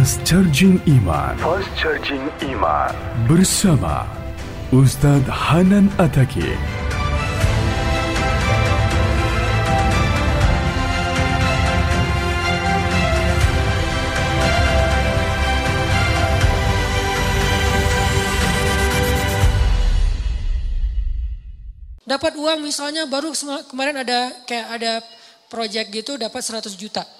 Fast Charging Iman Fast Charging Iman bersama Ustadz Hanan Ataki. Dapat uang misalnya baru kemarin ada kayak ada project gitu dapat 100 juta.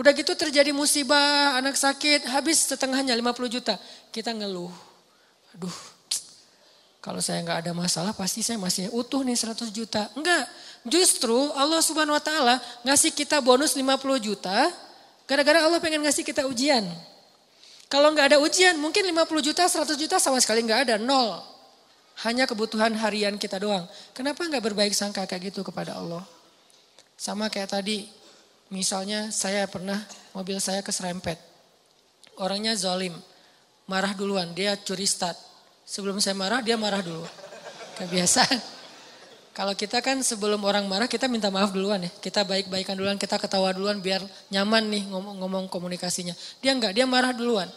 Udah gitu terjadi musibah, anak sakit, habis setengahnya 50 juta. Kita ngeluh. Aduh, kalau saya nggak ada masalah pasti saya masih utuh nih 100 juta. Enggak, justru Allah subhanahu wa ta'ala ngasih kita bonus 50 juta. Gara-gara Allah pengen ngasih kita ujian. Kalau nggak ada ujian mungkin 50 juta, 100 juta sama sekali nggak ada, nol. Hanya kebutuhan harian kita doang. Kenapa nggak berbaik sangka kayak gitu kepada Allah? Sama kayak tadi, misalnya saya pernah mobil saya keserempet. Orangnya zolim, marah duluan, dia curi start. Sebelum saya marah, dia marah dulu. Kebiasaan. Kalau kita kan sebelum orang marah, kita minta maaf duluan ya. Kita baik-baikan duluan, kita ketawa duluan biar nyaman nih ngomong-ngomong komunikasinya. Dia enggak, dia marah duluan.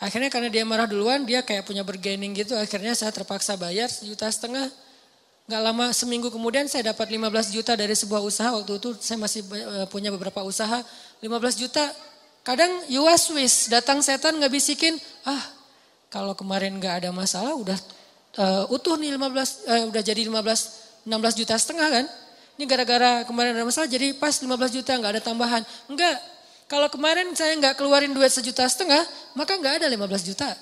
Akhirnya karena dia marah duluan, dia kayak punya bergaining gitu. Akhirnya saya terpaksa bayar sejuta setengah. Gak lama seminggu kemudian saya dapat 15 juta dari sebuah usaha. Waktu itu saya masih eh, punya beberapa usaha. 15 juta. Kadang you wish, datang setan nggak bisikin. Ah kalau kemarin gak ada masalah udah uh, utuh nih 15, uh, eh, udah jadi 15, 16 juta setengah kan. Ini gara-gara kemarin ada masalah jadi pas 15 juta nggak ada tambahan. Enggak, kalau kemarin saya nggak keluarin duit sejuta setengah, maka nggak ada 15 juta.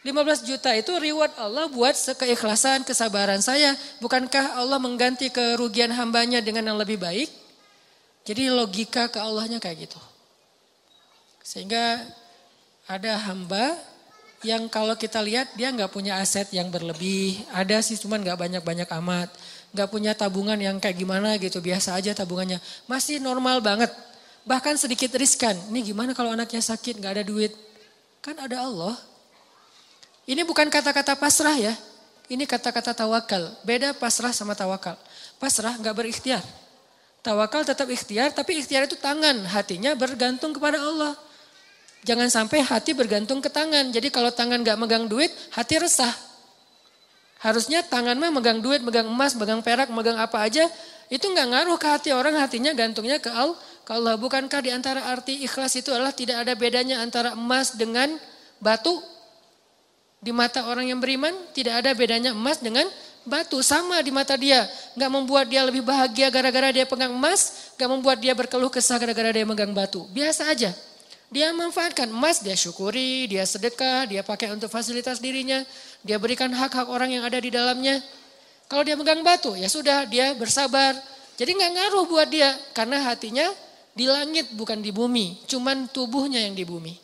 15 juta itu reward Allah buat keikhlasan, kesabaran saya. Bukankah Allah mengganti kerugian hambanya dengan yang lebih baik? Jadi logika ke Allahnya kayak gitu. Sehingga ada hamba yang kalau kita lihat dia nggak punya aset yang berlebih. Ada sih cuman nggak banyak-banyak amat. Nggak punya tabungan yang kayak gimana gitu, biasa aja tabungannya. Masih normal banget bahkan sedikit riskan. Ini gimana kalau anaknya sakit gak ada duit? Kan ada Allah. Ini bukan kata-kata pasrah ya. Ini kata-kata tawakal. Beda pasrah sama tawakal. Pasrah gak berikhtiar. Tawakal tetap ikhtiar, tapi ikhtiar itu tangan. Hatinya bergantung kepada Allah. Jangan sampai hati bergantung ke tangan. Jadi kalau tangan gak megang duit, hati resah. Harusnya tangan mah megang duit, megang emas, megang perak, megang apa aja. Itu gak ngaruh ke hati orang, hatinya gantungnya ke Allah Allah, bukankah di antara arti ikhlas itu adalah tidak ada bedanya antara emas dengan batu? Di mata orang yang beriman tidak ada bedanya emas dengan batu. Sama di mata dia. Gak membuat dia lebih bahagia gara-gara dia pegang emas. Gak membuat dia berkeluh kesah gara-gara dia megang batu. Biasa aja. Dia manfaatkan emas, dia syukuri, dia sedekah, dia pakai untuk fasilitas dirinya. Dia berikan hak-hak orang yang ada di dalamnya. Kalau dia megang batu, ya sudah, dia bersabar. Jadi nggak ngaruh buat dia, karena hatinya di langit bukan di bumi, cuman tubuhnya yang di bumi.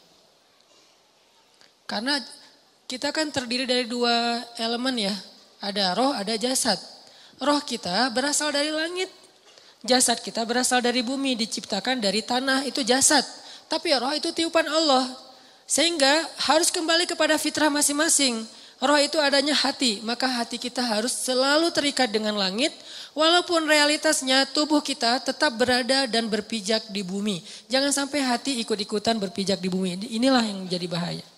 Karena kita kan terdiri dari dua elemen ya, ada roh, ada jasad. Roh kita berasal dari langit, jasad kita berasal dari bumi, diciptakan dari tanah, itu jasad. Tapi roh itu tiupan Allah. Sehingga harus kembali kepada fitrah masing-masing. Roh itu adanya hati, maka hati kita harus selalu terikat dengan langit, walaupun realitasnya tubuh kita tetap berada dan berpijak di bumi. Jangan sampai hati ikut-ikutan berpijak di bumi. Inilah yang menjadi bahaya.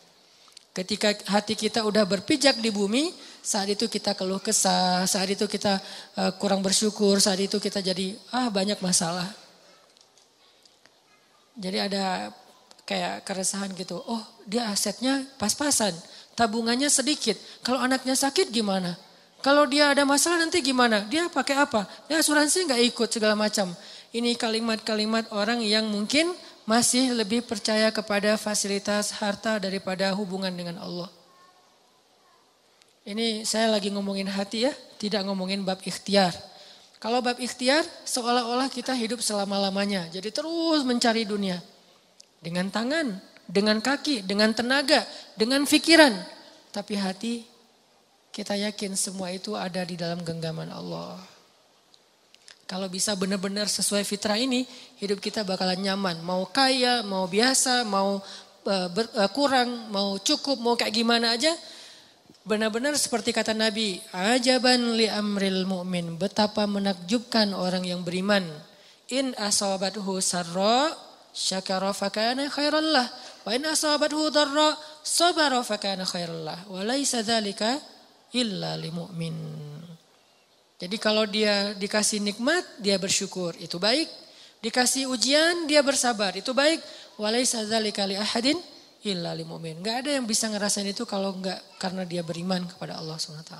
Ketika hati kita udah berpijak di bumi, saat itu kita keluh kesah, saat itu kita uh, kurang bersyukur, saat itu kita jadi ah banyak masalah. Jadi ada kayak keresahan gitu. Oh, dia asetnya pas-pasan tabungannya sedikit. Kalau anaknya sakit gimana? Kalau dia ada masalah nanti gimana? Dia pakai apa? Dia asuransi nggak ikut segala macam. Ini kalimat-kalimat orang yang mungkin masih lebih percaya kepada fasilitas harta daripada hubungan dengan Allah. Ini saya lagi ngomongin hati ya, tidak ngomongin bab ikhtiar. Kalau bab ikhtiar seolah-olah kita hidup selama-lamanya. Jadi terus mencari dunia. Dengan tangan, dengan kaki, dengan tenaga, dengan pikiran. Tapi hati kita yakin semua itu ada di dalam genggaman Allah. Kalau bisa benar-benar sesuai fitrah ini, hidup kita bakalan nyaman. Mau kaya, mau biasa, mau uh, ber, uh, kurang, mau cukup, mau kayak gimana aja. Benar-benar seperti kata Nabi, ajaban li amril mu'min. Betapa menakjubkan orang yang beriman. In asabathu sarra syakara fakana khairan lah. Wa in asabathu dharra sabara fakana khairan lah. Wa laisa dzalika illa limu'min. Jadi kalau dia dikasih nikmat, dia bersyukur, itu baik. Dikasih ujian, dia bersabar, itu baik. Wa laisa dzalika li ahadin illa limu'min. Enggak ada yang bisa ngerasain itu kalau enggak karena dia beriman kepada Allah SWT.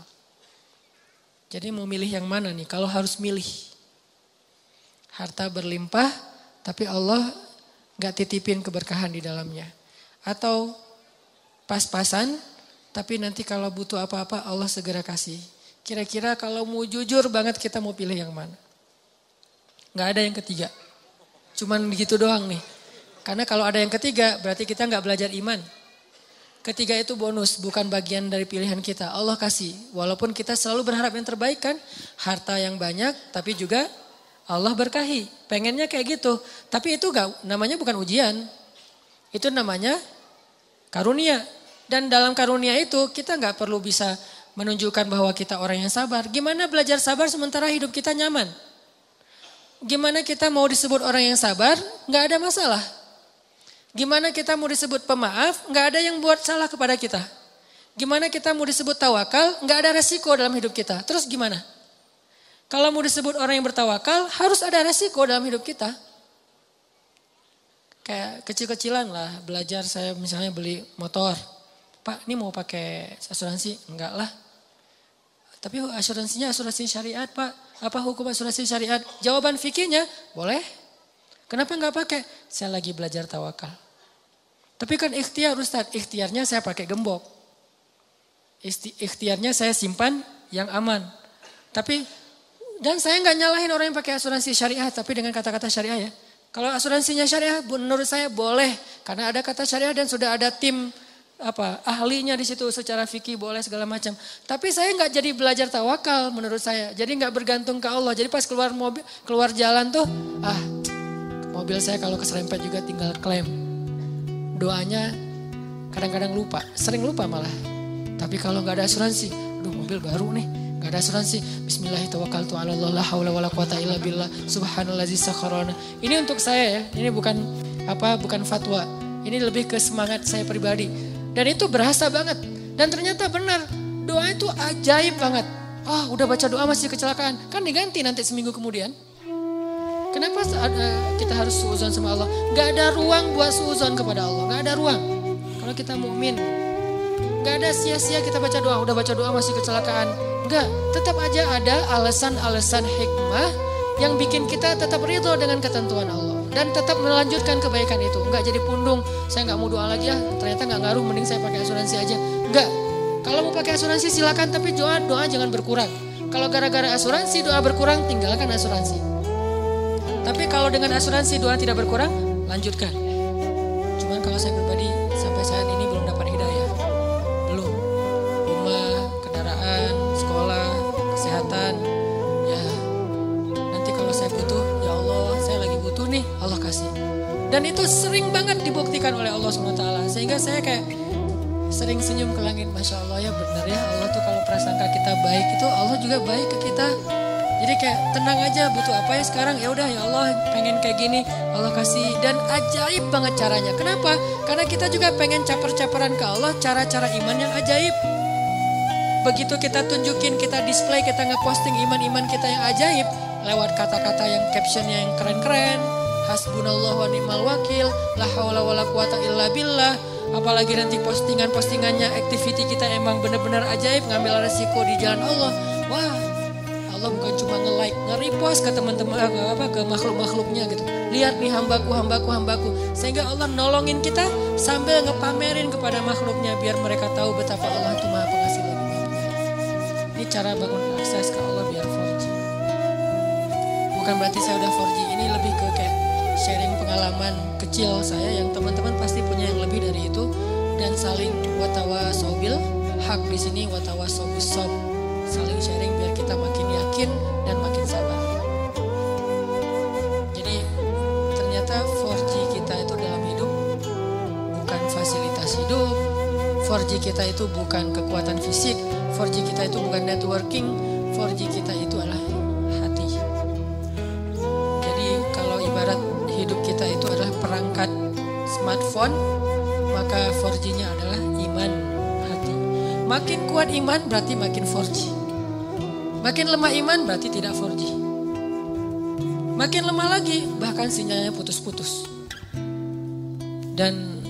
Jadi mau milih yang mana nih? Kalau harus milih. Harta berlimpah, tapi Allah nggak titipin keberkahan di dalamnya. Atau pas-pasan, tapi nanti kalau butuh apa-apa Allah segera kasih. Kira-kira kalau mau jujur banget kita mau pilih yang mana? Nggak ada yang ketiga. Cuman begitu doang nih. Karena kalau ada yang ketiga berarti kita nggak belajar iman. Ketiga itu bonus, bukan bagian dari pilihan kita. Allah kasih. Walaupun kita selalu berharap yang terbaik kan. Harta yang banyak, tapi juga Allah berkahi. Pengennya kayak gitu. Tapi itu gak, namanya bukan ujian. Itu namanya karunia. Dan dalam karunia itu kita gak perlu bisa menunjukkan bahwa kita orang yang sabar. Gimana belajar sabar sementara hidup kita nyaman? Gimana kita mau disebut orang yang sabar? Gak ada masalah. Gimana kita mau disebut pemaaf, nggak ada yang buat salah kepada kita. Gimana kita mau disebut tawakal, nggak ada resiko dalam hidup kita. Terus gimana? Kalau mau disebut orang yang bertawakal, harus ada resiko dalam hidup kita. Kayak kecil-kecilan lah, belajar saya misalnya beli motor. Pak, ini mau pakai asuransi? Enggak lah. Tapi asuransinya asuransi syariat, Pak. Apa hukum asuransi syariat? Jawaban fikirnya, boleh. Kenapa enggak pakai? Saya lagi belajar tawakal. Tapi kan ikhtiar Ustaz, ikhtiarnya saya pakai gembok. Ikhtiarnya saya simpan yang aman. Tapi dan saya nggak nyalahin orang yang pakai asuransi syariah, tapi dengan kata-kata syariah ya. Kalau asuransinya syariah, menurut saya boleh karena ada kata syariah dan sudah ada tim apa ahlinya di situ secara fikih boleh segala macam. Tapi saya nggak jadi belajar tawakal menurut saya. Jadi nggak bergantung ke Allah. Jadi pas keluar mobil, keluar jalan tuh, ah mobil saya kalau keserempet juga tinggal klaim doanya kadang-kadang lupa, sering lupa malah. Tapi kalau nggak ada asuransi, aduh mobil baru nih, nggak ada asuransi. Bismillahirrahmanirrahim. Ini untuk saya ya, ini bukan apa, bukan fatwa. Ini lebih ke semangat saya pribadi. Dan itu berasa banget. Dan ternyata benar, doa itu ajaib banget. Ah, oh, udah baca doa masih kecelakaan. Kan diganti nanti seminggu kemudian. Kenapa kita harus suuzon sama Allah? Gak ada ruang buat suuzon kepada Allah. Gak ada ruang. Kalau kita mukmin, gak ada sia-sia kita baca doa. Udah baca doa masih kecelakaan. Gak, tetap aja ada alasan-alasan hikmah yang bikin kita tetap ridho dengan ketentuan Allah dan tetap melanjutkan kebaikan itu. Enggak jadi pundung, saya nggak mau doa lagi ya, ternyata nggak ngaruh, mending saya pakai asuransi aja. Enggak, kalau mau pakai asuransi silakan, tapi doa doa jangan berkurang. Kalau gara-gara asuransi doa berkurang, tinggalkan asuransi. Tapi kalau dengan asuransi doa tidak berkurang, lanjutkan. Cuman kalau saya pribadi Dan itu sering banget dibuktikan oleh Allah SWT. Sehingga saya kayak sering senyum ke langit. Masya Allah ya benar ya Allah tuh kalau prasangka kita baik itu Allah juga baik ke kita. Jadi kayak tenang aja butuh apa ya sekarang ya udah ya Allah pengen kayak gini Allah kasih dan ajaib banget caranya. Kenapa? Karena kita juga pengen caper-caperan ke Allah cara-cara iman yang ajaib. Begitu kita tunjukin, kita display, kita ngeposting iman-iman kita yang ajaib lewat kata-kata yang captionnya yang keren-keren. Hasbunallah wa ni'mal wakil, la haula wala quwata illa billah. Apalagi nanti postingan-postingannya activity kita emang benar-benar ajaib ngambil resiko di jalan Allah. Wah, Allah bukan cuma nge-like, nge-repost ke teman-teman apa ke makhluk-makhluknya gitu. Lihat nih hambaku, hambaku, hambaku. Sehingga Allah nolongin kita sambil ngepamerin kepada makhluknya biar mereka tahu betapa Allah itu Maha Pengasih lagi Ini cara bangun akses ke Allah biar 4G. Bukan berarti saya udah 4G, ini sharing pengalaman kecil saya yang teman-teman pasti punya yang lebih dari itu. Dan saling watawa sobil hak di sini watawa sobil sob. Saling sharing biar kita makin yakin dan makin sabar. Jadi ternyata 4G kita itu dalam hidup bukan fasilitas hidup, 4G kita itu bukan kekuatan fisik, 4G kita itu bukan networking, 4G kita itu adalah Makin kuat iman berarti makin 4G. Makin lemah iman berarti tidak 4G. Makin lemah lagi bahkan sinyalnya putus-putus. Dan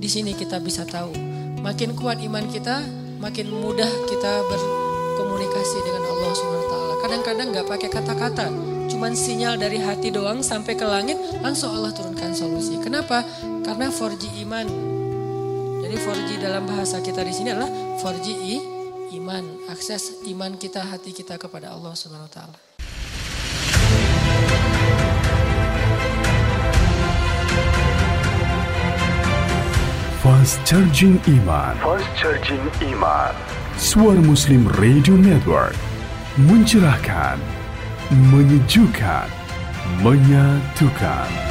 di sini kita bisa tahu, makin kuat iman kita, makin mudah kita berkomunikasi dengan Allah SWT. Kadang-kadang nggak pakai kata-kata, cuman sinyal dari hati doang sampai ke langit, langsung Allah turunkan solusi. Kenapa? Karena 4G iman. Jadi 4G dalam bahasa kita di sini adalah 4G iman, akses iman kita, hati kita kepada Allah SWT. Fast Charging Iman. Fast Charging Iman. Suara Muslim Radio Network. Mencerahkan Menyejukkan Menyatukan